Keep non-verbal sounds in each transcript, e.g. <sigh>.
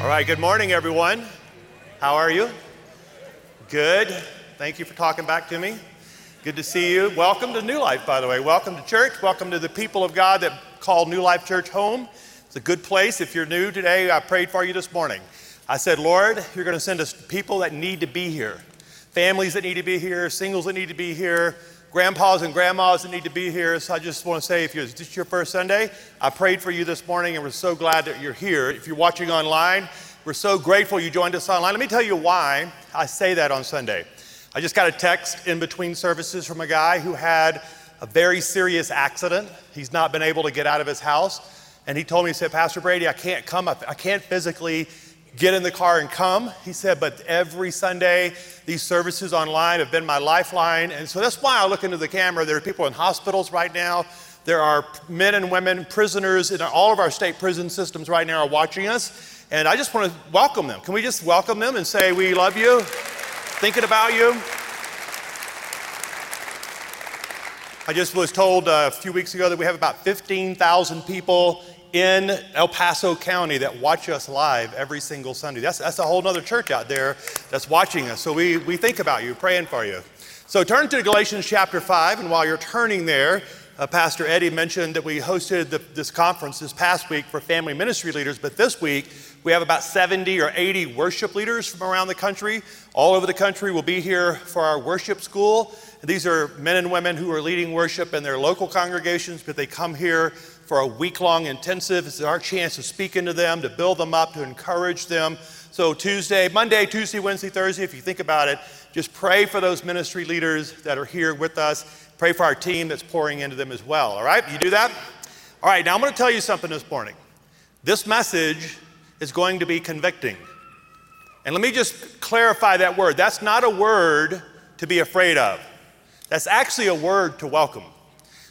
All right, good morning, everyone. How are you? Good. Thank you for talking back to me. Good to see you. Welcome to New Life, by the way. Welcome to church. Welcome to the people of God that call New Life Church home. It's a good place. If you're new today, I prayed for you this morning. I said, Lord, you're going to send us people that need to be here, families that need to be here, singles that need to be here, grandpas and grandmas that need to be here. So I just want to say, if it's just your first Sunday, I prayed for you this morning and we're so glad that you're here. If you're watching online, we're so grateful you joined us online. Let me tell you why I say that on Sunday. I just got a text in between services from a guy who had a very serious accident. He's not been able to get out of his house. And he told me, he said, Pastor Brady, I can't come. I can't physically get in the car and come. He said, but every Sunday, these services online have been my lifeline. And so that's why I look into the camera. There are people in hospitals right now. There are men and women, prisoners in all of our state prison systems right now are watching us. And I just want to welcome them. Can we just welcome them and say, We love you, thinking about you? I just was told uh, a few weeks ago that we have about 15,000 people in El Paso County that watch us live every single Sunday. That's, that's a whole other church out there that's watching us. So we, we think about you, praying for you. So turn to Galatians chapter 5, and while you're turning there, uh, Pastor Eddie mentioned that we hosted the, this conference this past week for family ministry leaders, but this week we have about 70 or 80 worship leaders from around the country. All over the country will be here for our worship school. And these are men and women who are leading worship in their local congregations, but they come here for a week long intensive. It's our chance to speak into them, to build them up, to encourage them. So, Tuesday, Monday, Tuesday, Wednesday, Thursday, if you think about it, just pray for those ministry leaders that are here with us. Pray for our team that's pouring into them as well. All right? You do that? All right, now I'm going to tell you something this morning. This message is going to be convicting. And let me just clarify that word. That's not a word to be afraid of, that's actually a word to welcome.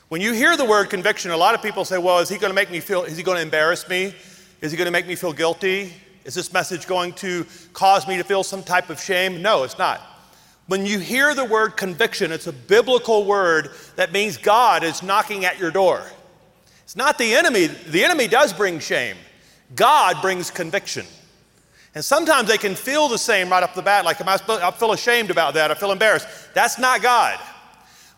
When you hear the word conviction, a lot of people say, well, is he going to make me feel, is he going to embarrass me? Is he going to make me feel guilty? Is this message going to cause me to feel some type of shame? No, it's not. When you hear the word conviction, it's a biblical word that means God is knocking at your door. It's not the enemy. The enemy does bring shame, God brings conviction. And sometimes they can feel the same right off the bat, like, "Am I? I feel ashamed about that, I feel embarrassed. That's not God.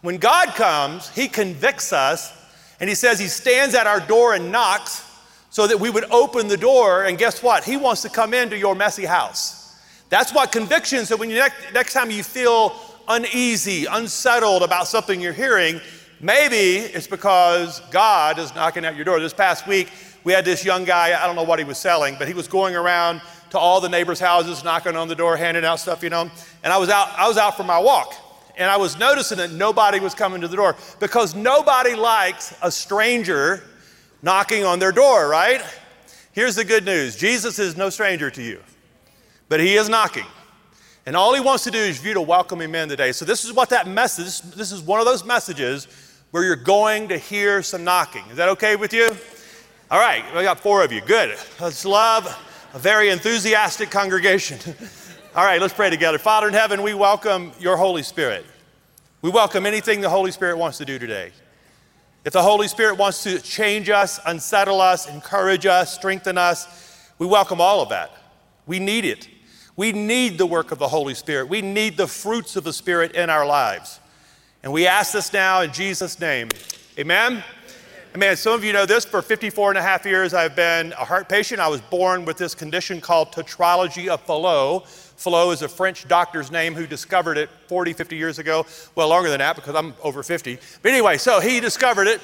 When God comes, He convicts us and He says He stands at our door and knocks so that we would open the door. And guess what? He wants to come into your messy house. That's what conviction. So when you next, next time you feel uneasy, unsettled about something you're hearing, maybe it's because God is knocking at your door. This past week, we had this young guy, I don't know what he was selling, but he was going around to all the neighbors' houses, knocking on the door, handing out stuff, you know. And I was out, I was out for my walk and I was noticing that nobody was coming to the door because nobody likes a stranger knocking on their door, right? Here's the good news Jesus is no stranger to you, but he is knocking. And all he wants to do is for you to welcome him in today. So, this is what that message, this is one of those messages where you're going to hear some knocking. Is that okay with you? All right, we got four of you. Good. Let's love a very enthusiastic congregation. <laughs> All right, let's pray together. Father in heaven, we welcome your Holy Spirit. We welcome anything the Holy Spirit wants to do today. If the Holy Spirit wants to change us, unsettle us, encourage us, strengthen us, we welcome all of that. We need it. We need the work of the Holy Spirit. We need the fruits of the Spirit in our lives. And we ask this now in Jesus' name. Amen. Amen. Some of you know this. For 54 and a half years, I've been a heart patient. I was born with this condition called tetralogy of Fallot. Fallot is a French doctor's name who discovered it 40, 50 years ago. Well, longer than that because I'm over 50. But anyway, so he discovered it.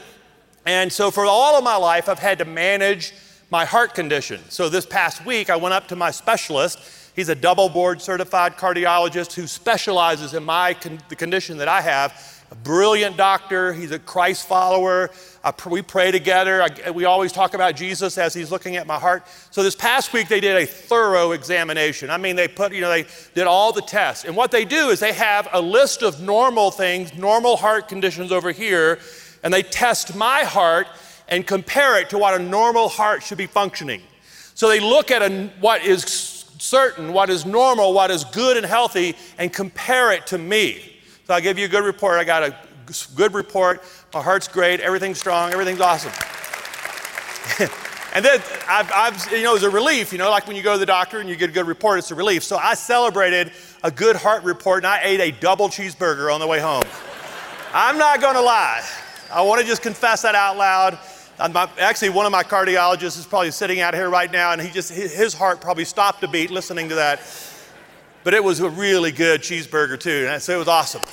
And so for all of my life, I've had to manage my heart condition. So this past week, I went up to my specialist. He's a double board certified cardiologist who specializes in my con- the condition that I have a brilliant doctor. He's a Christ follower. we pray together. I, we always talk about Jesus as he's looking at my heart. So this past week they did a thorough examination. I mean, they put, you know, they did all the tests. And what they do is they have a list of normal things, normal heart conditions over here, and they test my heart and compare it to what a normal heart should be functioning. So they look at a, what is certain, what is normal, what is good and healthy, and compare it to me. So I'll give you a good report. I got a good report. My heart's great. Everything's strong. Everything's awesome. <laughs> And then I've, I've, you know, it was a relief, you know, like when you go to the doctor and you get a good report, it's a relief. So I celebrated a good heart report and I ate a double cheeseburger on the way home. I'm not gonna lie. I wanna just confess that out loud. Actually, one of my cardiologists is probably sitting out here right now and he just, his heart probably stopped a beat listening to that. But it was a really good cheeseburger too, and so it was awesome.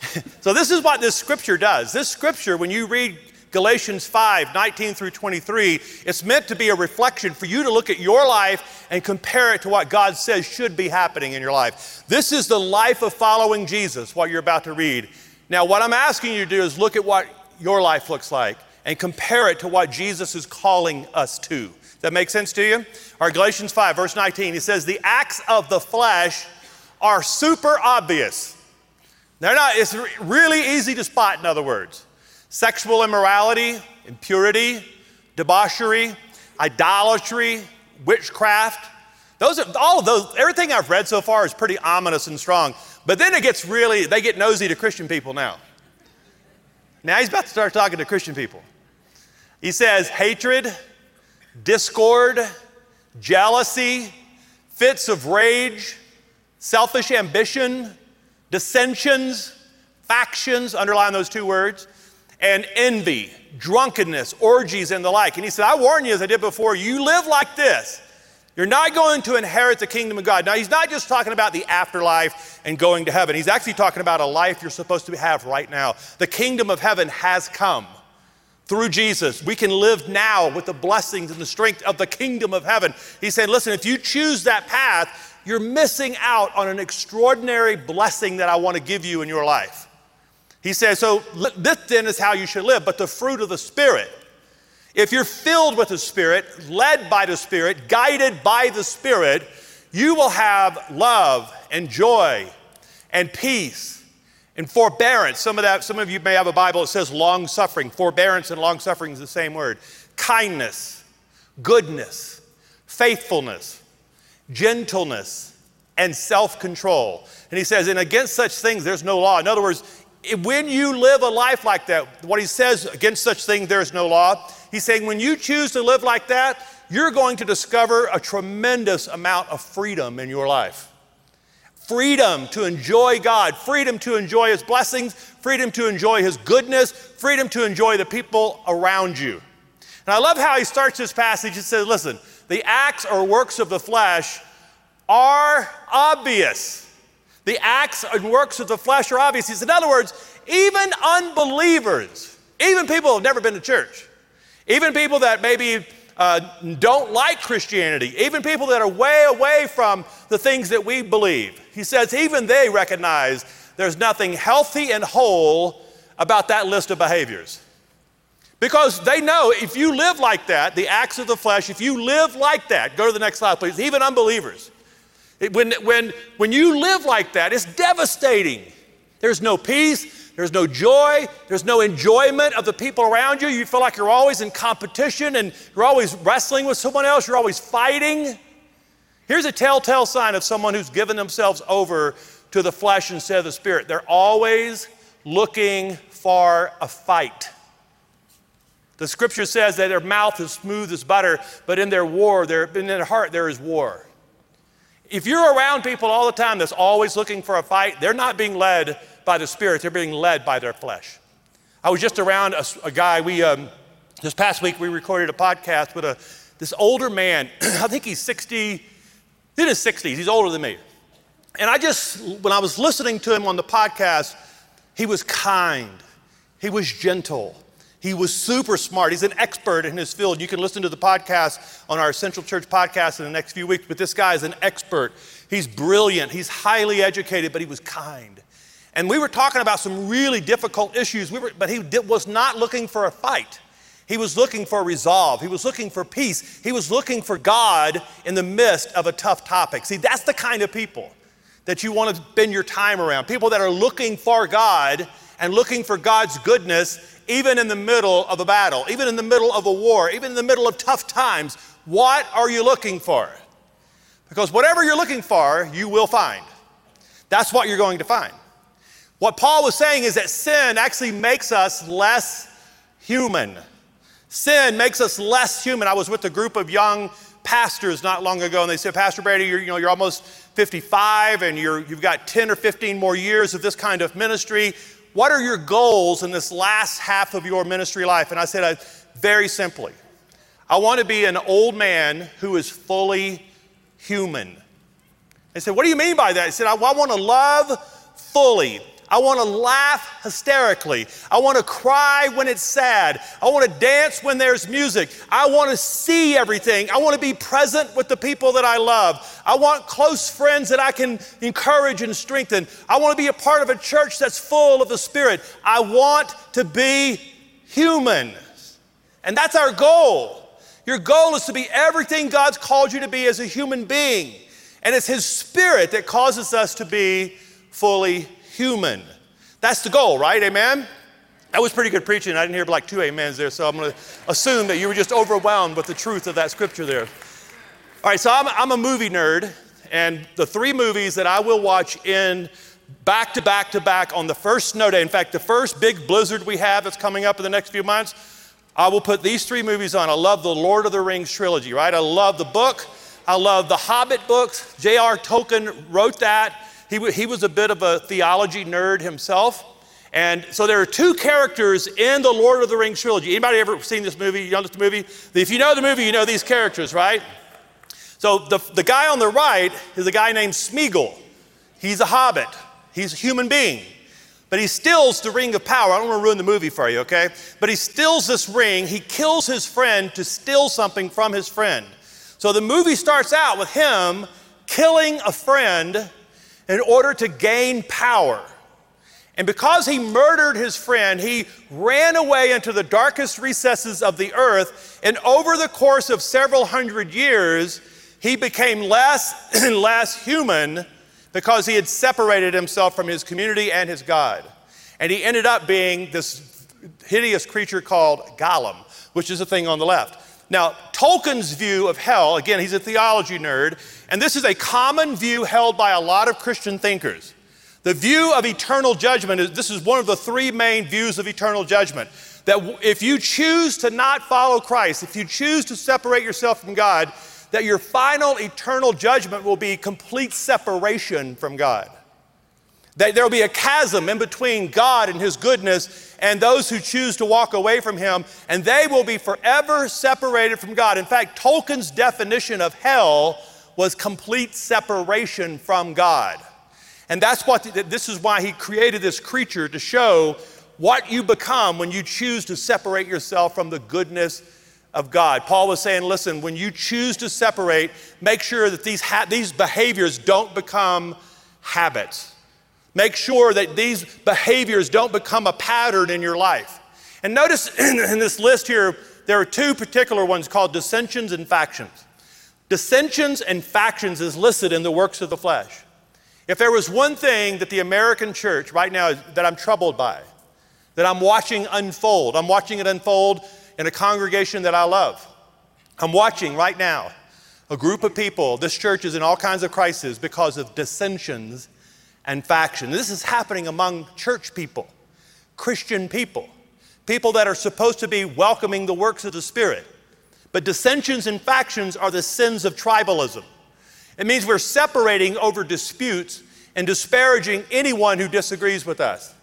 <laughs> so this is what this scripture does. This scripture, when you read Galatians 5 19 through 23, it's meant to be a reflection for you to look at your life and compare it to what God says should be happening in your life. This is the life of following Jesus, what you're about to read. Now, what I'm asking you to do is look at what your life looks like and compare it to what Jesus is calling us to. That make sense to you? All right, Galatians 5, verse 19, he says, The acts of the flesh are super obvious. They're not, it's really easy to spot, in other words sexual immorality, impurity, debauchery, idolatry, witchcraft. Those are all of those, everything I've read so far is pretty ominous and strong. But then it gets really, they get nosy to Christian people now. Now he's about to start talking to Christian people. He says hatred, discord, jealousy, fits of rage, selfish ambition, dissensions, factions, underline those two words, and envy, drunkenness, orgies, and the like. And he said, I warn you, as I did before, you live like this. You're not going to inherit the kingdom of God. Now, he's not just talking about the afterlife and going to heaven. He's actually talking about a life you're supposed to have right now. The kingdom of heaven has come through Jesus. We can live now with the blessings and the strength of the kingdom of heaven. He said, listen, if you choose that path, you're missing out on an extraordinary blessing that I want to give you in your life. He says, so this then is how you should live, but the fruit of the Spirit. If you're filled with the Spirit, led by the Spirit, guided by the Spirit, you will have love and joy and peace and forbearance. Some of that, some of you may have a Bible that says long suffering. Forbearance and long suffering is the same word. Kindness, goodness, faithfulness, gentleness, and self control. And he says, and against such things there's no law. In other words, when you live a life like that, what he says, against such things there is no law, he's saying when you choose to live like that, you're going to discover a tremendous amount of freedom in your life. Freedom to enjoy God, freedom to enjoy his blessings, freedom to enjoy his goodness, freedom to enjoy the people around you. And I love how he starts this passage. He says, Listen, the acts or works of the flesh are obvious. The acts and works of the flesh are obvious. He said, in other words, even unbelievers, even people who have never been to church, even people that maybe uh, don't like Christianity, even people that are way away from the things that we believe, he says, even they recognize there's nothing healthy and whole about that list of behaviors. Because they know if you live like that, the acts of the flesh, if you live like that, go to the next slide, please, even unbelievers, when, when, when you live like that, it's devastating. There's no peace, there's no joy, there's no enjoyment of the people around you. You feel like you're always in competition and you're always wrestling with someone else, you're always fighting. Here's a telltale sign of someone who's given themselves over to the flesh instead of the spirit. They're always looking for a fight. The scripture says that their mouth is smooth as butter, but in their war, in their heart, there is war. If you're around people all the time that's always looking for a fight, they're not being led by the Spirit, they're being led by their flesh. I was just around a, a guy, we, um, this past week, we recorded a podcast with a, this older man. <clears throat> I think he's 60, in his 60s, he's older than me. And I just, when I was listening to him on the podcast, he was kind, he was gentle, he was super smart. He's an expert in his field. You can listen to the podcast on our Central Church podcast in the next few weeks, but this guy is an expert. He's brilliant, he's highly educated, but he was kind. And we were talking about some really difficult issues, we were, but he did, was not looking for a fight. He was looking for resolve. He was looking for peace. He was looking for God in the midst of a tough topic. See, that's the kind of people that you want to spend your time around. People that are looking for God and looking for God's goodness even in the middle of a battle, even in the middle of a war, even in the middle of tough times, what are you looking for? Because whatever you're looking for, you will find. That's what you're going to find. What Paul was saying is that sin actually makes us less human. Sin makes us less human. I was with a group of young pastors not long ago, and they said, Pastor Brady, you're, you know, you're almost 55 and you're, you've got 10 or 15 more years of this kind of ministry. What are your goals in this last half of your ministry life? And I said, uh, very simply, I want to be an old man who is fully human. They said, What do you mean by that? I said, I, I want to love fully. I want to laugh hysterically. I want to cry when it's sad. I want to dance when there's music. I want to see everything. I want to be present with the people that I love. I want close friends that I can encourage and strengthen. I want to be a part of a church that's full of the Spirit. I want to be human. And that's our goal. Your goal is to be everything God's called you to be as a human being. And it's His Spirit that causes us to be fully human. That's the goal, right? Amen? That was pretty good preaching. I didn't hear like two amens there, so I'm going to assume that you were just overwhelmed with the truth of that scripture there. All right, so I'm, I'm a movie nerd, and the three movies that I will watch in back to back to back on the first snow day, in fact, the first big blizzard we have that's coming up in the next few months, I will put these three movies on. I love the Lord of the Rings trilogy, right? I love the book. I love the Hobbit books. J.R. Tolkien wrote that. He, he was a bit of a theology nerd himself. And so there are two characters in the Lord of the Rings trilogy. Anybody ever seen this movie? You know this movie? If you know the movie, you know these characters, right? So the, the guy on the right is a guy named Smeagol. He's a hobbit. He's a human being. But he steals the ring of power. I don't want to ruin the movie for you, okay? But he steals this ring. He kills his friend to steal something from his friend. So the movie starts out with him killing a friend in order to gain power. And because he murdered his friend, he ran away into the darkest recesses of the earth. And over the course of several hundred years, he became less <clears throat> and less human because he had separated himself from his community and his God. And he ended up being this hideous creature called Gollum, which is the thing on the left. Now, Tolkien's view of hell, again, he's a theology nerd, and this is a common view held by a lot of Christian thinkers. The view of eternal judgment is this is one of the three main views of eternal judgment. That if you choose to not follow Christ, if you choose to separate yourself from God, that your final eternal judgment will be complete separation from God. That there will be a chasm in between God and His goodness and those who choose to walk away from Him, and they will be forever separated from God. In fact, Tolkien's definition of hell was complete separation from God. And that's what, this is why he created this creature to show what you become when you choose to separate yourself from the goodness of God. Paul was saying, listen, when you choose to separate, make sure that these, ha- these behaviors don't become habits. Make sure that these behaviors don't become a pattern in your life. And notice in, <clears throat> in this list here, there are two particular ones called dissensions and factions. Dissensions and factions is listed in the works of the flesh. If there was one thing that the American church right now that I'm troubled by, that I'm watching unfold, I'm watching it unfold in a congregation that I love. I'm watching right now a group of people, this church is in all kinds of crises because of dissensions and factions. This is happening among church people, Christian people, people that are supposed to be welcoming the works of the Spirit. But dissensions and factions are the sins of tribalism. It means we're separating over disputes and disparaging anyone who disagrees with us.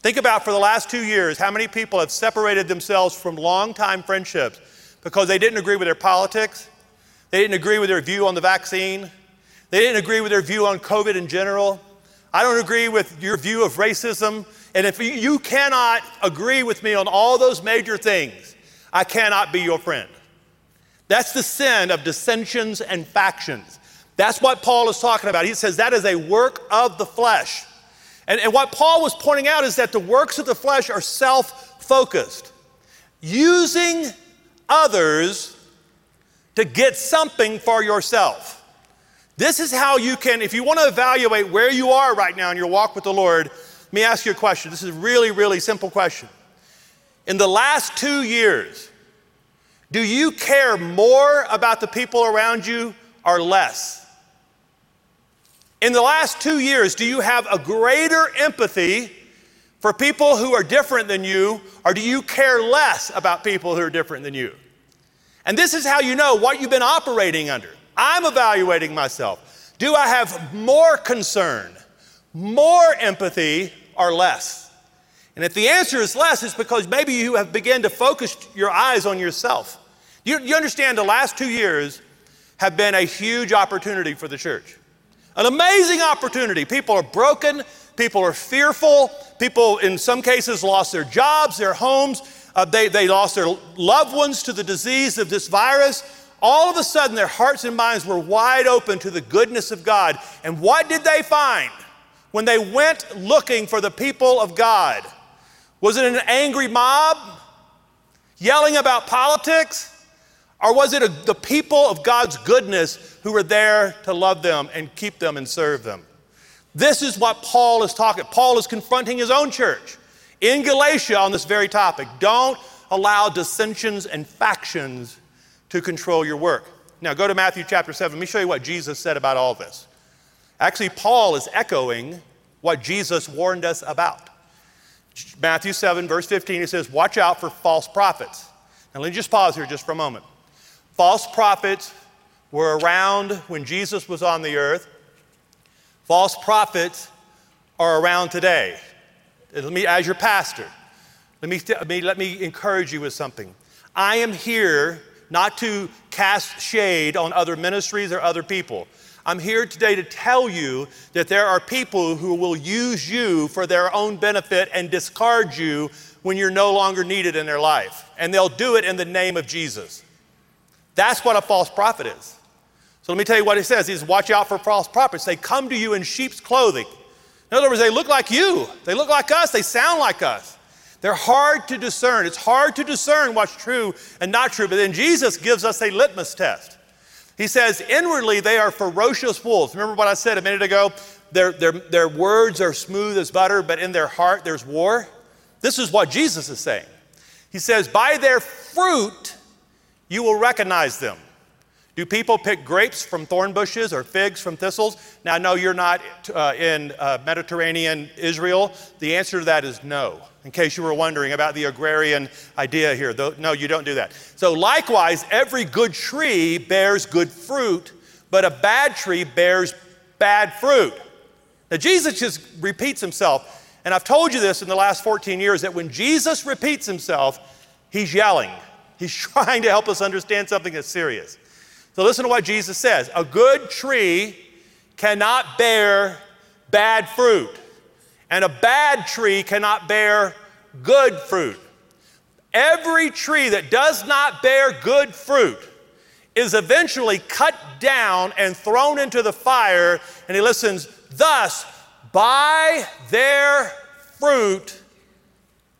Think about for the last two years how many people have separated themselves from long-time friendships because they didn't agree with their politics, they didn't agree with their view on the vaccine, they didn't agree with their view on COVID in general. I don't agree with your view of racism. And if you cannot agree with me on all those major things, I cannot be your friend. That's the sin of dissensions and factions. That's what Paul is talking about. He says that is a work of the flesh. And, and what Paul was pointing out is that the works of the flesh are self focused, using others to get something for yourself. This is how you can, if you want to evaluate where you are right now in your walk with the Lord, let me ask you a question. This is a really, really simple question. In the last two years, do you care more about the people around you or less? In the last two years, do you have a greater empathy for people who are different than you, or do you care less about people who are different than you? And this is how you know what you've been operating under. I'm evaluating myself. Do I have more concern, more empathy, or less? And if the answer is less, it's because maybe you have begun to focus your eyes on yourself. You, you understand the last two years have been a huge opportunity for the church. An amazing opportunity. People are broken, people are fearful, people in some cases lost their jobs, their homes, uh, they, they lost their loved ones to the disease of this virus. All of a sudden, their hearts and minds were wide open to the goodness of God. And what did they find when they went looking for the people of God? Was it an angry mob yelling about politics? Or was it a, the people of God's goodness who were there to love them and keep them and serve them? This is what Paul is talking. Paul is confronting his own church in Galatia on this very topic. Don't allow dissensions and factions to control your work. Now go to Matthew chapter 7. Let me show you what Jesus said about all this. Actually, Paul is echoing what Jesus warned us about. Matthew 7, verse 15, he says, Watch out for false prophets. Now let me just pause here just for a moment. False prophets were around when Jesus was on the earth. False prophets are around today. Let me, as your pastor, let me, let me, let me encourage you with something. I am here not to cast shade on other ministries or other people. I'm here today to tell you that there are people who will use you for their own benefit and discard you when you're no longer needed in their life. And they'll do it in the name of Jesus. That's what a false prophet is. So let me tell you what he says. He says, Watch out for false prophets. They come to you in sheep's clothing. In other words, they look like you, they look like us, they sound like us. They're hard to discern. It's hard to discern what's true and not true. But then Jesus gives us a litmus test. He says, inwardly, they are ferocious wolves. Remember what I said a minute ago? Their, their, their words are smooth as butter, but in their heart there's war. This is what Jesus is saying. He says, By their fruit you will recognize them. Do people pick grapes from thorn bushes or figs from thistles? Now, no, you're not uh, in uh, Mediterranean Israel. The answer to that is no, in case you were wondering about the agrarian idea here. No, you don't do that. So, likewise, every good tree bears good fruit, but a bad tree bears bad fruit. Now, Jesus just repeats himself. And I've told you this in the last 14 years that when Jesus repeats himself, he's yelling. He's <laughs> trying to help us understand something that's serious. So listen to what Jesus says A good tree cannot bear bad fruit, and a bad tree cannot bear good fruit. Every tree that does not bear good fruit is eventually cut down and thrown into the fire. And he listens, thus, by their fruit,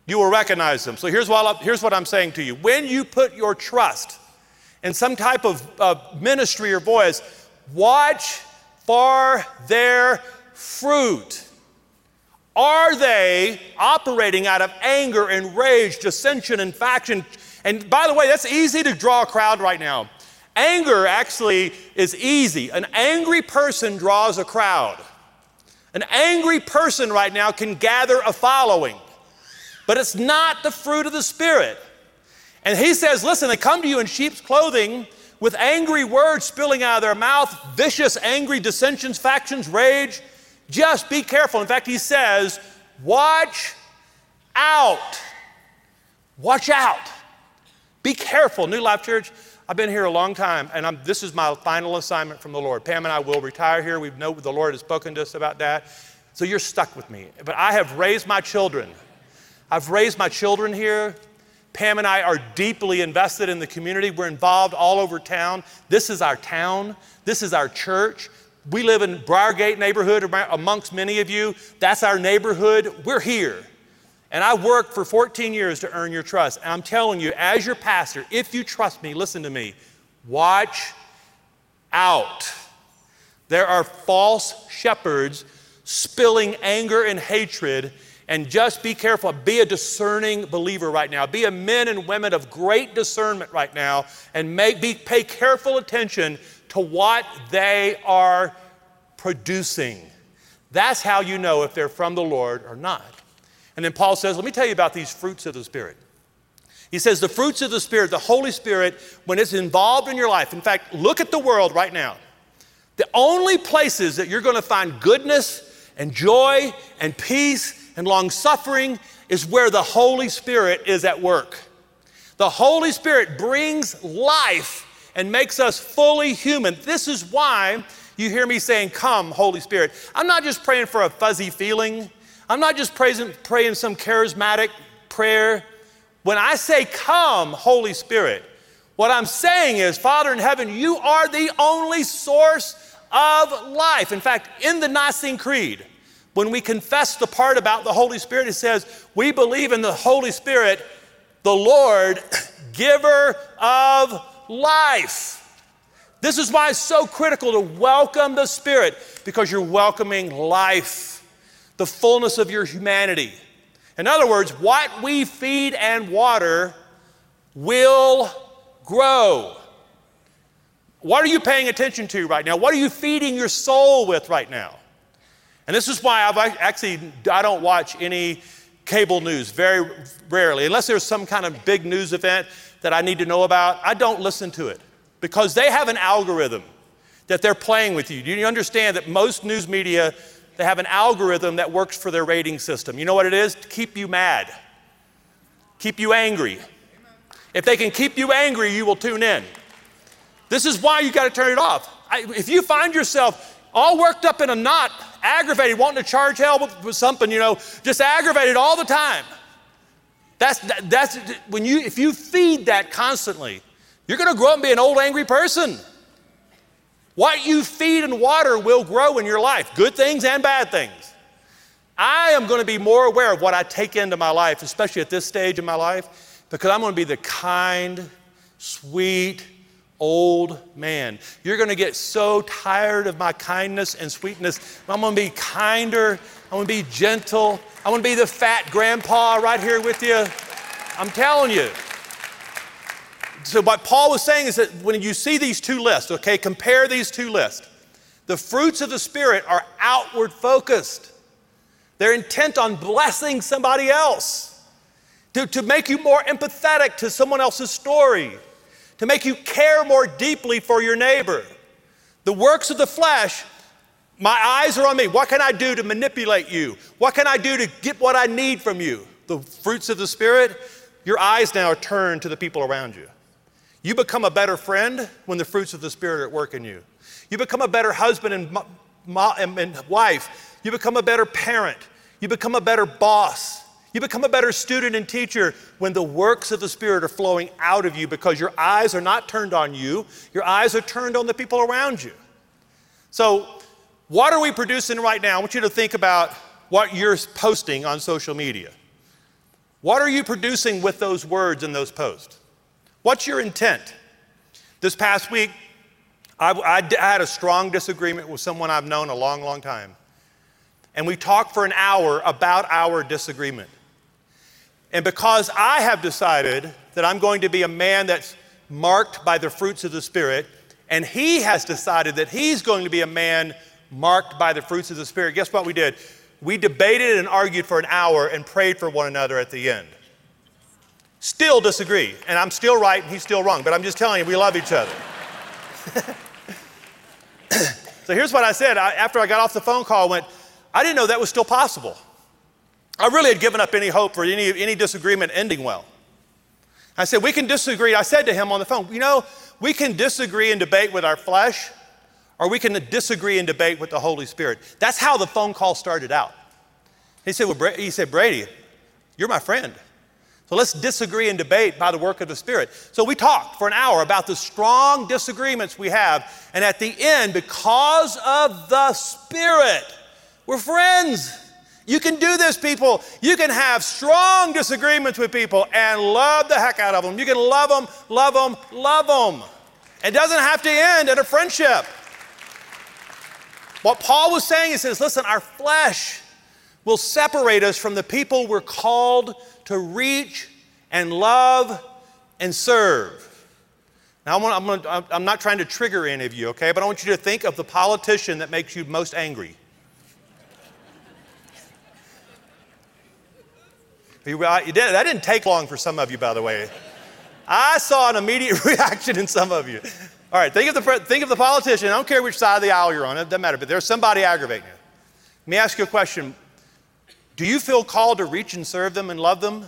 you will recognize them. So here's what, I'm saying to you. When you put your trust in some type of uh, ministry or voice, watch for their fruit. Are they operating out of anger and rage, dissension and faction? And by the way, that's easy to draw a crowd right now. Anger actually is easy. An angry person draws a crowd. An angry person right now can gather a following, but it's not the fruit of the Spirit. And he says, Listen, they come to you in sheep's clothing with angry words spilling out of their mouth, vicious, angry dissensions, factions, rage. Just be careful. In fact, he says, Watch out. Watch out. Be careful. New Life Church, I've been here a long time, and I'm, this is my final assignment from the Lord. Pam and I will retire here. We know the Lord has spoken to us about that. So you're stuck with me. But I have raised my children. I've raised my children here. Pam and I are deeply invested in the community. We're involved all over town. This is our town, this is our church. We live in Briargate neighborhood amongst many of you. That's our neighborhood. We're here. And I worked for 14 years to earn your trust. And I'm telling you, as your pastor, if you trust me, listen to me, watch out. There are false shepherds spilling anger and hatred and just be careful. Be a discerning believer right now. Be a men and women of great discernment right now and make, be, pay careful attention to what they are producing. That's how you know if they're from the Lord or not. And then Paul says, Let me tell you about these fruits of the Spirit. He says, The fruits of the Spirit, the Holy Spirit, when it's involved in your life, in fact, look at the world right now. The only places that you're going to find goodness and joy and peace and long suffering is where the Holy Spirit is at work. The Holy Spirit brings life and makes us fully human. This is why you hear me saying, Come, Holy Spirit. I'm not just praying for a fuzzy feeling, I'm not just praying, praying some charismatic prayer. When I say, Come, Holy Spirit, what I'm saying is, Father in heaven, you are the only source of life. In fact, in the Nicene Creed, when we confess the part about the Holy Spirit, it says, We believe in the Holy Spirit, the Lord, <clears throat> giver of life. This is why it's so critical to welcome the Spirit, because you're welcoming life, the fullness of your humanity. In other words, what we feed and water will grow. What are you paying attention to right now? What are you feeding your soul with right now? And this is why I've actually I don't watch any cable news very rarely unless there's some kind of big news event that I need to know about. I don't listen to it because they have an algorithm that they're playing with you. Do you understand that most news media they have an algorithm that works for their rating system. You know what it is? To keep you mad. Keep you angry. If they can keep you angry, you will tune in. This is why you got to turn it off. I, if you find yourself all worked up in a knot aggravated, wanting to charge hell with, with something, you know, just aggravated all the time. That's, that, that's when you, if you feed that constantly, you're going to grow up and be an old angry person. What you feed and water will grow in your life, good things and bad things. I am going to be more aware of what I take into my life, especially at this stage in my life, because I'm going to be the kind, sweet, old man. You're going to get so tired of my kindness and sweetness. I'm going to be kinder. I'm going to be gentle. I'm going to be the fat grandpa right here with you. I'm telling you. So, what Paul was saying is that when you see these two lists, okay, compare these two lists. The fruits of the Spirit are outward focused, they're intent on blessing somebody else, to, to make you more empathetic to someone else's story to make you care more deeply for your neighbor. The works of the flesh, my eyes are on me. What can I do to manipulate you? What can I do to get what I need from you? The fruits of the Spirit, your eyes now are turned to the people around you. You become a better friend when the fruits of the Spirit are at work in you. You become a better husband and, and wife. You become a better parent. You become a better boss. You become a better student and teacher when the works of the Spirit are flowing out of you because your eyes are not turned on you, your eyes are turned on the people around you. So, what are we producing right now? I want you to think about what you're posting on social media. What are you producing with those words in those posts? What's your intent? This past week, I, I, I had a strong disagreement with someone I've known a long, long time. And we talked for an hour about our disagreement. And because I have decided that I'm going to be a man that's marked by the fruits of the Spirit, and he has decided that he's going to be a man marked by the fruits of the Spirit, guess what we did? We debated and argued for an hour and prayed for one another at the end. Still disagree, and I'm still right and he's still wrong, but I'm just telling you, we love each other. <laughs> so here's what I said I, after I got off the phone call, I went, I didn't know that was still possible. I really had given up any hope for any, any disagreement ending well. I said, We can disagree. I said to him on the phone, You know, we can disagree and debate with our flesh, or we can disagree and debate with the Holy Spirit. That's how the phone call started out. He said, well, he said Brady, you're my friend. So let's disagree and debate by the work of the Spirit. So we talked for an hour about the strong disagreements we have. And at the end, because of the Spirit, we're friends. You can do this, people. You can have strong disagreements with people and love the heck out of them. You can love them, love them, love them. It doesn't have to end in a friendship. What Paul was saying, he says, listen, our flesh will separate us from the people we're called to reach and love and serve. Now, I'm, gonna, I'm, not trying to trigger any of you, okay? But I want you to think of the politician that makes you most angry. You did. That didn't take long for some of you, by the way. I saw an immediate <laughs> reaction in some of you. All right, think of, the, think of the politician. I don't care which side of the aisle you're on, it doesn't matter, but there's somebody aggravating you. Let me ask you a question Do you feel called to reach and serve them and love them?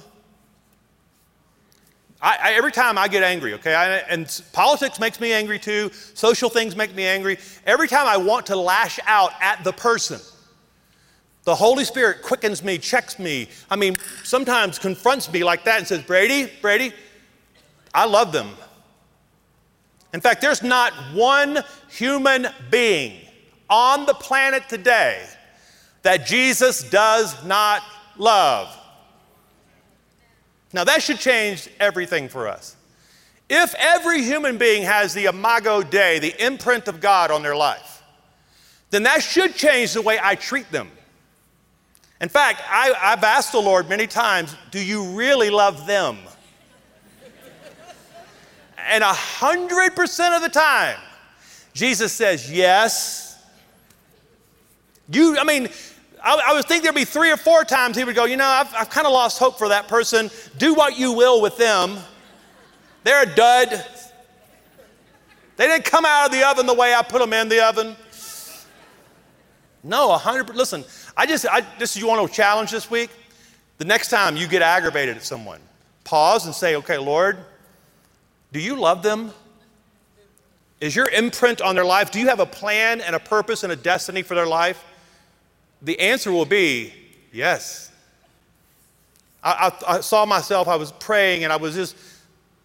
I, I, every time I get angry, okay, I, and politics makes me angry too, social things make me angry. Every time I want to lash out at the person, the Holy Spirit quickens me, checks me. I mean, sometimes confronts me like that and says, Brady, Brady, I love them. In fact, there's not one human being on the planet today that Jesus does not love. Now, that should change everything for us. If every human being has the imago Dei, the imprint of God on their life, then that should change the way I treat them. In fact, I, have asked the Lord many times, do you really love them? and a hundred percent of the time, Jesus says, yes. You, I mean, I, I was thinking there'd be three or four times he would go, You know, I've, I've kind of lost hope for that person. Do what you will with them. They're a dud. They didn't come out of the oven the way I put them in the oven. No, a 100 Listen, I just, I, this is you want to challenge this week? The next time you get aggravated at someone, pause and say, Okay, Lord, do you love them? Is your imprint on their life? Do you have a plan and a purpose and a destiny for their life? The answer will be yes. I, I, I, saw myself, I was praying, and I was just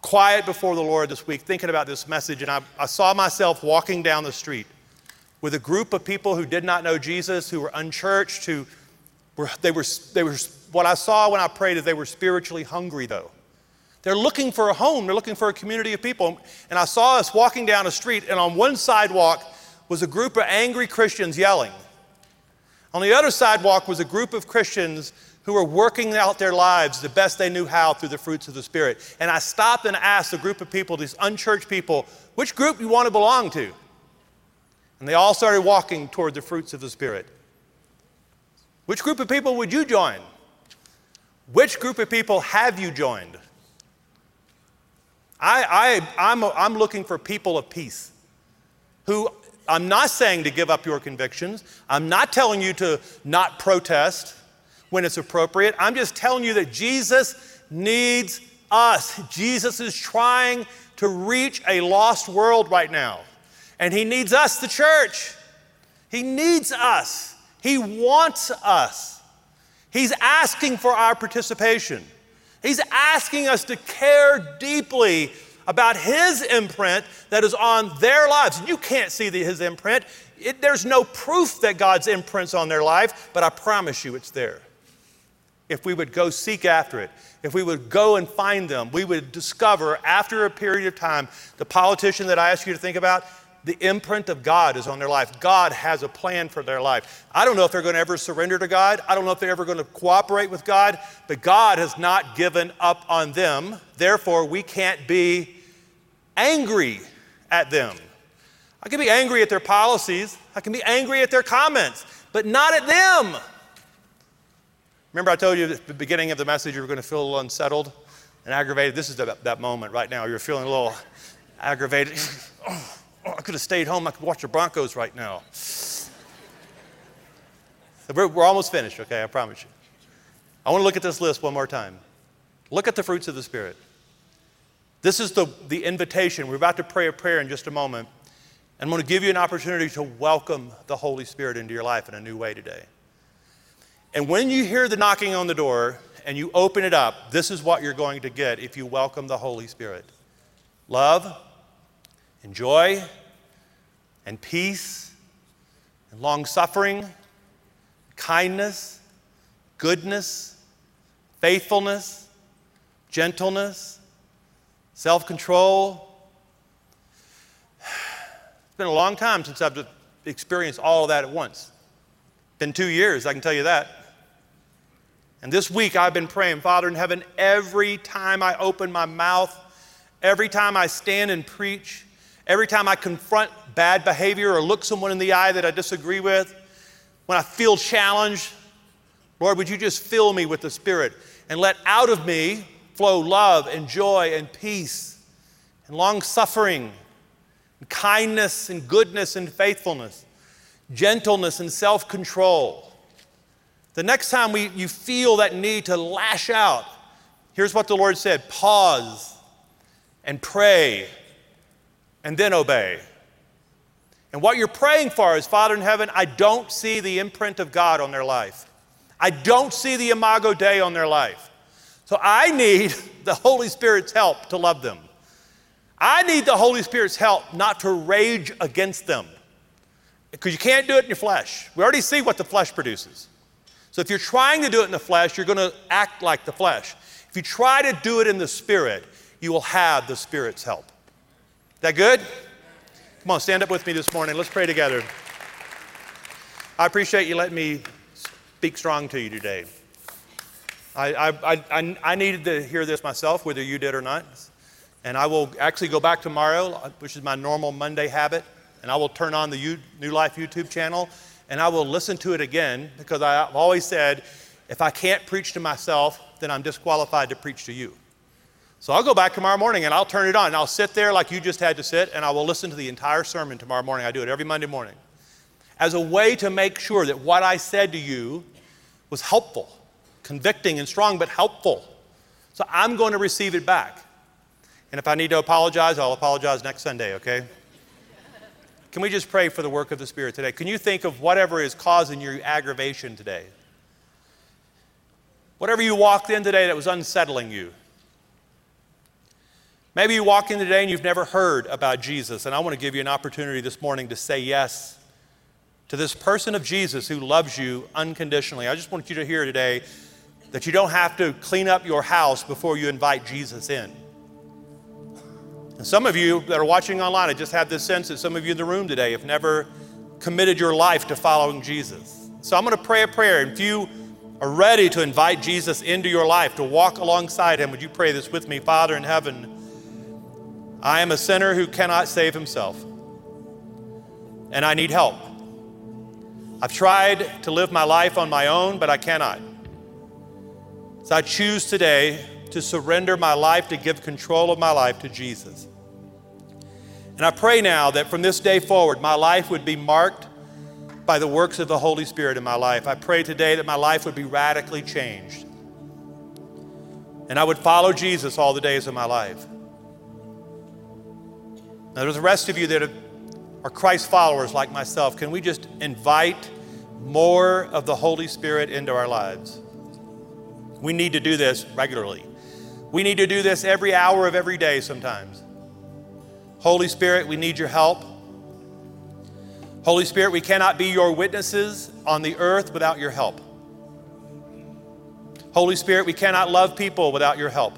quiet before the Lord this week, thinking about this message, and I, I saw myself walking down the street with a group of people who did not know Jesus, who were unchurched, who were, they were, they were, what I saw when I prayed is they were spiritually hungry, though. They're looking for a home, they're looking for a community of people. And I saw us walking down a street, and on one sidewalk was a group of angry Christians yelling. On the other sidewalk was a group of Christians who were working out their lives the best they knew how through the fruits of the Spirit. And I stopped and asked a group of people, these unchurched people, which group you want to belong to? And they all started walking toward the fruits of the Spirit. Which group of people would you join? Which group of people have you joined? I, I, I'm, I'm looking for people of peace who I'm not saying to give up your convictions. I'm not telling you to not protest when it's appropriate. I'm just telling you that Jesus needs us. Jesus is trying to reach a lost world right now. And He needs us, the church. He needs us. He wants us. He's asking for our participation. He's asking us to care deeply about his imprint that is on their lives. And you can't see the, his imprint. It, there's no proof that God's imprint's on their life, but I promise you it's there. If we would go seek after it, if we would go and find them, we would discover after a period of time the politician that I asked you to think about, the imprint of God is on their life. God has a plan for their life. I don't know if they're going to ever surrender to God. I don't know if they're ever going to cooperate with God, but God has not given up on them. Therefore, we can't be angry at them. I can be angry at their policies, I can be angry at their comments, but not at them. Remember, I told you at the beginning of the message you were going to feel a little unsettled and aggravated. This is the, that moment right now. You're feeling a little aggravated. <laughs> oh. I could have stayed home. I could watch the Broncos right now. We're, we're almost finished, okay? I promise you. I want to look at this list one more time. Look at the fruits of the Spirit. This is the, the invitation. We're about to pray a prayer in just a moment. And I'm going to give you an opportunity to welcome the Holy Spirit into your life in a new way today. And when you hear the knocking on the door and you open it up, this is what you're going to get if you welcome the Holy Spirit love, and joy and peace and long suffering, kindness, goodness, faithfulness, gentleness, self control. <sighs> It's been a long time since I've experienced all of that at once. Been two years, I can tell you that. And this week I've been praying, Father in heaven, every time I open my mouth, every time I stand and preach, Every time I confront bad behavior or look someone in the eye that I disagree with, when I feel challenged, Lord, would you just fill me with the Spirit and let out of me flow love and joy and peace and long suffering and kindness and goodness and faithfulness, gentleness and self control. The next time we, you feel that need to lash out, here's what the Lord said pause and pray and then obey. And what you're praying for is Father in heaven, I don't see the imprint of God on their life. I don't see the imago Dei on their life. So I need <laughs> the Holy Spirit's help to love them. I need the Holy Spirit's help not to rage against them. Because you can't do it in your flesh. We already see what the flesh produces. So if you're trying to do it in the flesh, you're going to act like the flesh. If you try to do it in the Spirit, you will have the Spirit's help. That good? Come on, stand up with me this morning. Let's pray together. I appreciate you letting me speak strong to you today. I, I, I, I needed to hear this myself, whether you did or not. And I will actually go back tomorrow, which is my normal Monday habit, and I will turn on the U, New Life YouTube channel and I will listen to it again because I've always said if I can't preach to myself, then I'm disqualified to preach to you. So I'll go back tomorrow morning and I'll turn it on and I'll sit there like you just had to sit and I will listen to the entire sermon tomorrow morning. I do it every Monday morning as a way to make sure that what I said to you was helpful, convicting and strong, but helpful. So I'm going to receive it back. And if I need to apologize, I'll apologize next Sunday, okay? Can we just pray for the work of the Spirit today? Can you think of whatever is causing your aggravation today? Whatever you walked in today that was unsettling you. Maybe you walk in today and you've never heard about Jesus, and I want to give you an opportunity this morning to say yes to this person of Jesus who loves you unconditionally. I just want you to hear today that you don't have to clean up your house before you invite Jesus in. And some of you that are watching online, I just have this sense that some of you in the room today have never committed your life to following Jesus. So I'm going to pray a prayer. And if you are ready to invite Jesus into your life, to walk alongside him, would you pray this with me? Father in heaven, I am a sinner who cannot save himself, and I need help. I've tried to live my life on my own, but I cannot. So I choose today to surrender my life, to give control of my life to Jesus. And I pray now that from this day forward, my life would be marked by the works of the Holy Spirit in my life. I pray today that my life would be radically changed. And I would follow Jesus all the days of my life. Now, there's the rest of you that are Christ followers like myself, can we just invite more of the Holy Spirit into our lives? We need to do this regularly. We need to do this every hour of every day sometimes. Holy Spirit, we need your help. Holy Spirit, we cannot be your witnesses on the earth without your help. Holy Spirit, we cannot love people without your help.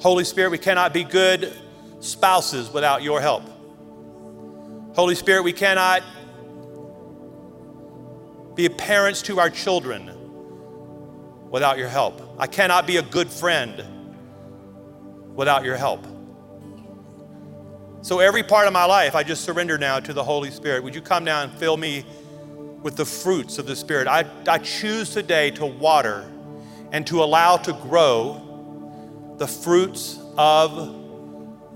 Holy Spirit, we cannot be good spouses without your help. Holy Spirit, we cannot be parents to our children without your help. I cannot be a good friend without your help. So, every part of my life, I just surrender now to the Holy Spirit. Would you come down and fill me with the fruits of the Spirit? I, I choose today to water and to allow to grow the fruits of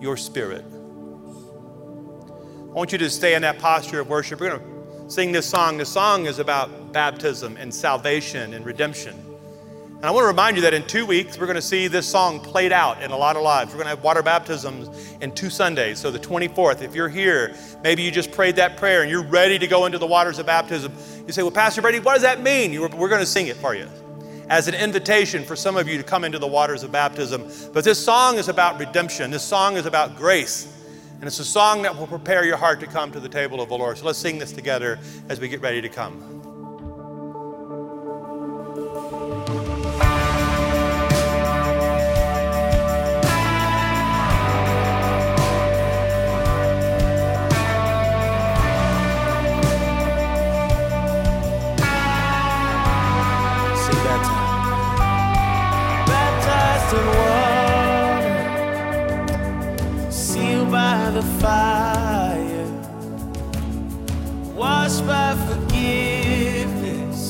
your Spirit. I want you to stay in that posture of worship. We're going to sing this song. The song is about baptism and salvation and redemption. And I want to remind you that in two weeks, we're going to see this song played out in a lot of lives. We're going to have water baptisms in two Sundays. So, the 24th, if you're here, maybe you just prayed that prayer and you're ready to go into the waters of baptism. You say, Well, Pastor Brady, what does that mean? We're going to sing it for you as an invitation for some of you to come into the waters of baptism. But this song is about redemption, this song is about grace. And it's a song that will prepare your heart to come to the table of the Lord. So let's sing this together as we get ready to come. fire, washed by forgiveness,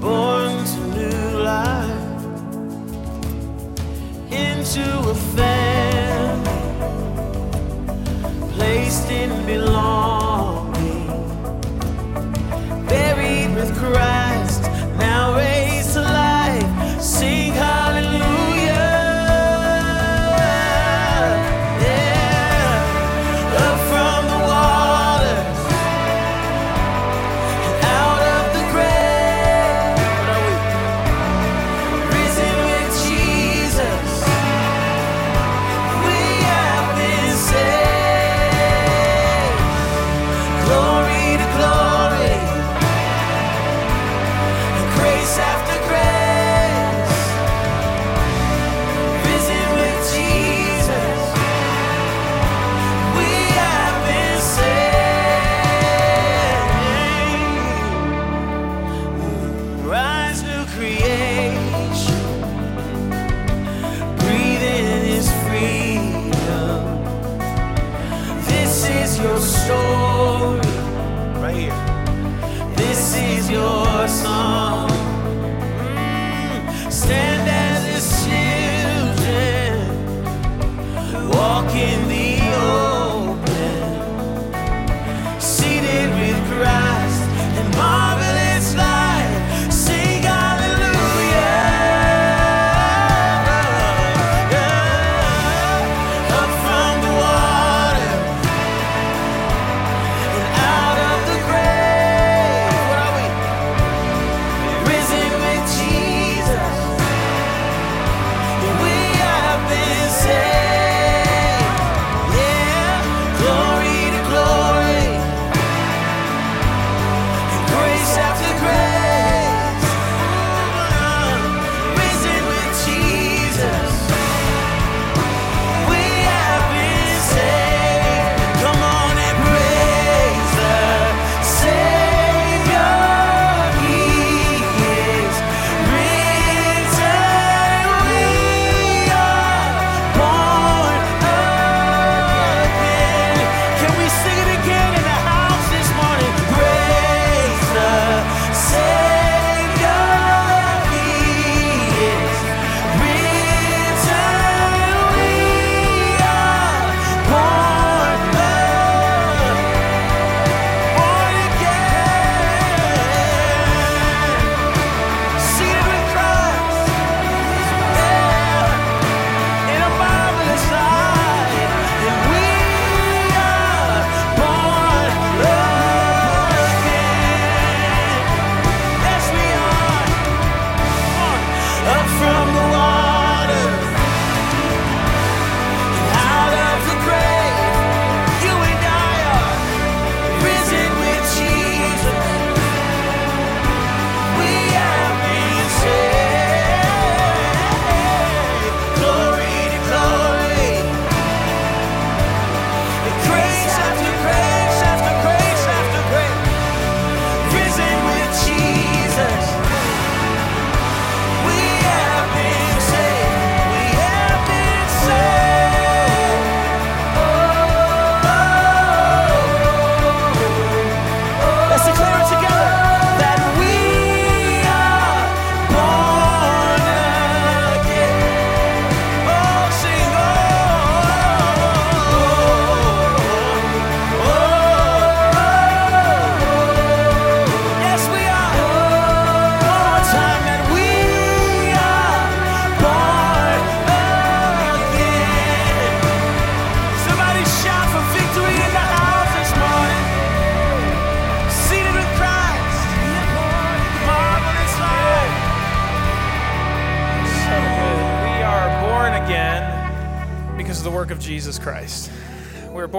born to new life, into a family, placed in belonging, buried with Christ.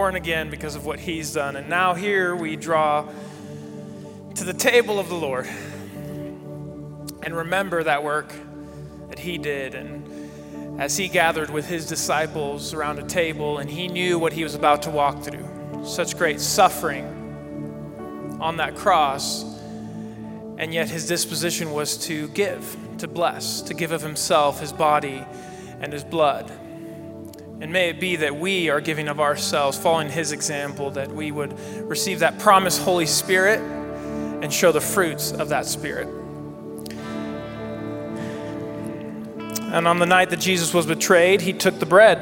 born again because of what he's done. And now here we draw to the table of the Lord and remember that work that he did. And as he gathered with his disciples around a table, and he knew what he was about to walk through such great suffering on that cross. And yet his disposition was to give, to bless, to give of himself, his body, and his blood. And may it be that we are giving of ourselves, following His example, that we would receive that promised Holy Spirit and show the fruits of that Spirit. And on the night that Jesus was betrayed, He took the bread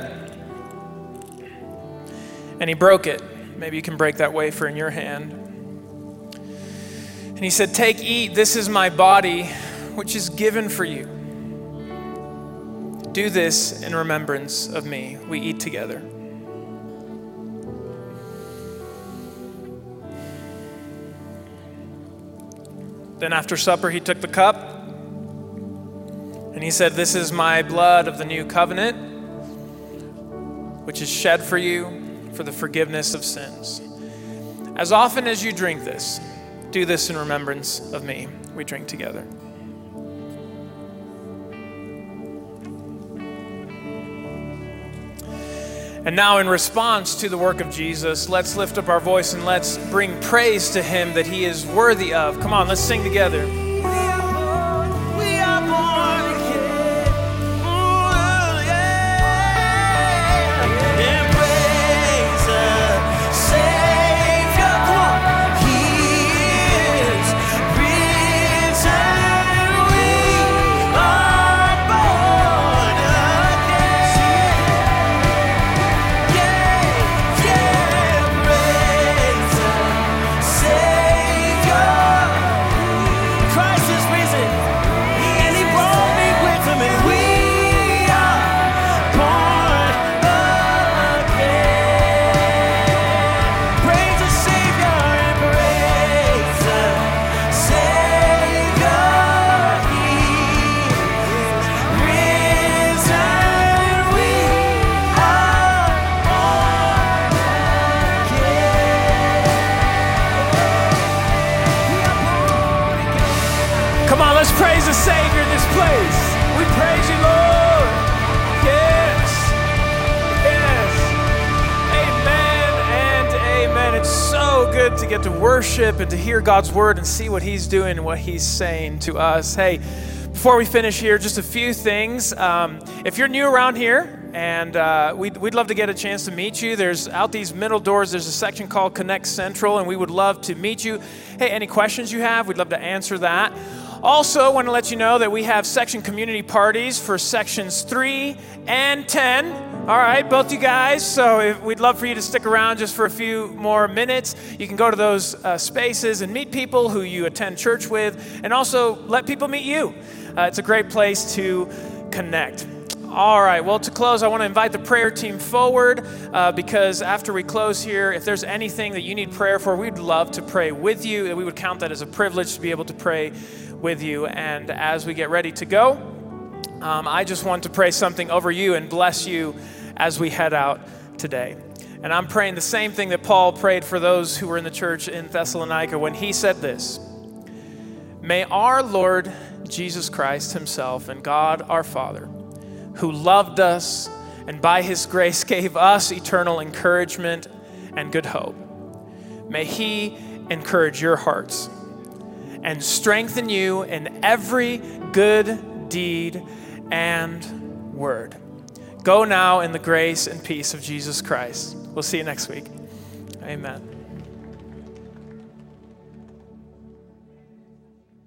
and He broke it. Maybe you can break that wafer in your hand. And he said, Take, eat, this is my body, which is given for you. Do this in remembrance of me. We eat together. Then after supper, he took the cup and he said, This is my blood of the new covenant, which is shed for you for the forgiveness of sins. As often as you drink this, do this in remembrance of me. We drink together. And now, in response to the work of Jesus, let's lift up our voice and let's bring praise to him that he is worthy of. Come on, let's sing together. Get to worship and to hear God's word and see what He's doing and what He's saying to us. Hey, before we finish here, just a few things. Um, if you're new around here, and uh, we'd, we'd love to get a chance to meet you. There's out these middle doors, there's a section called Connect Central, and we would love to meet you. Hey, any questions you have, we'd love to answer that. Also, want to let you know that we have section community parties for sections 3 and 10. All right, both you guys. So if, we'd love for you to stick around just for a few more minutes. You can go to those uh, spaces and meet people who you attend church with, and also let people meet you. Uh, it's a great place to connect. All right, well, to close, I want to invite the prayer team forward uh, because after we close here, if there's anything that you need prayer for, we'd love to pray with you. We would count that as a privilege to be able to pray with you. And as we get ready to go, um, I just want to pray something over you and bless you as we head out today. And I'm praying the same thing that Paul prayed for those who were in the church in Thessalonica when he said this May our Lord Jesus Christ Himself and God our Father, who loved us and by His grace <laughs> gave us eternal encouragement and good hope, may He encourage your hearts and strengthen you in every good deed and word. Go now in the grace and peace of Jesus Christ. We'll see you next week. Amen.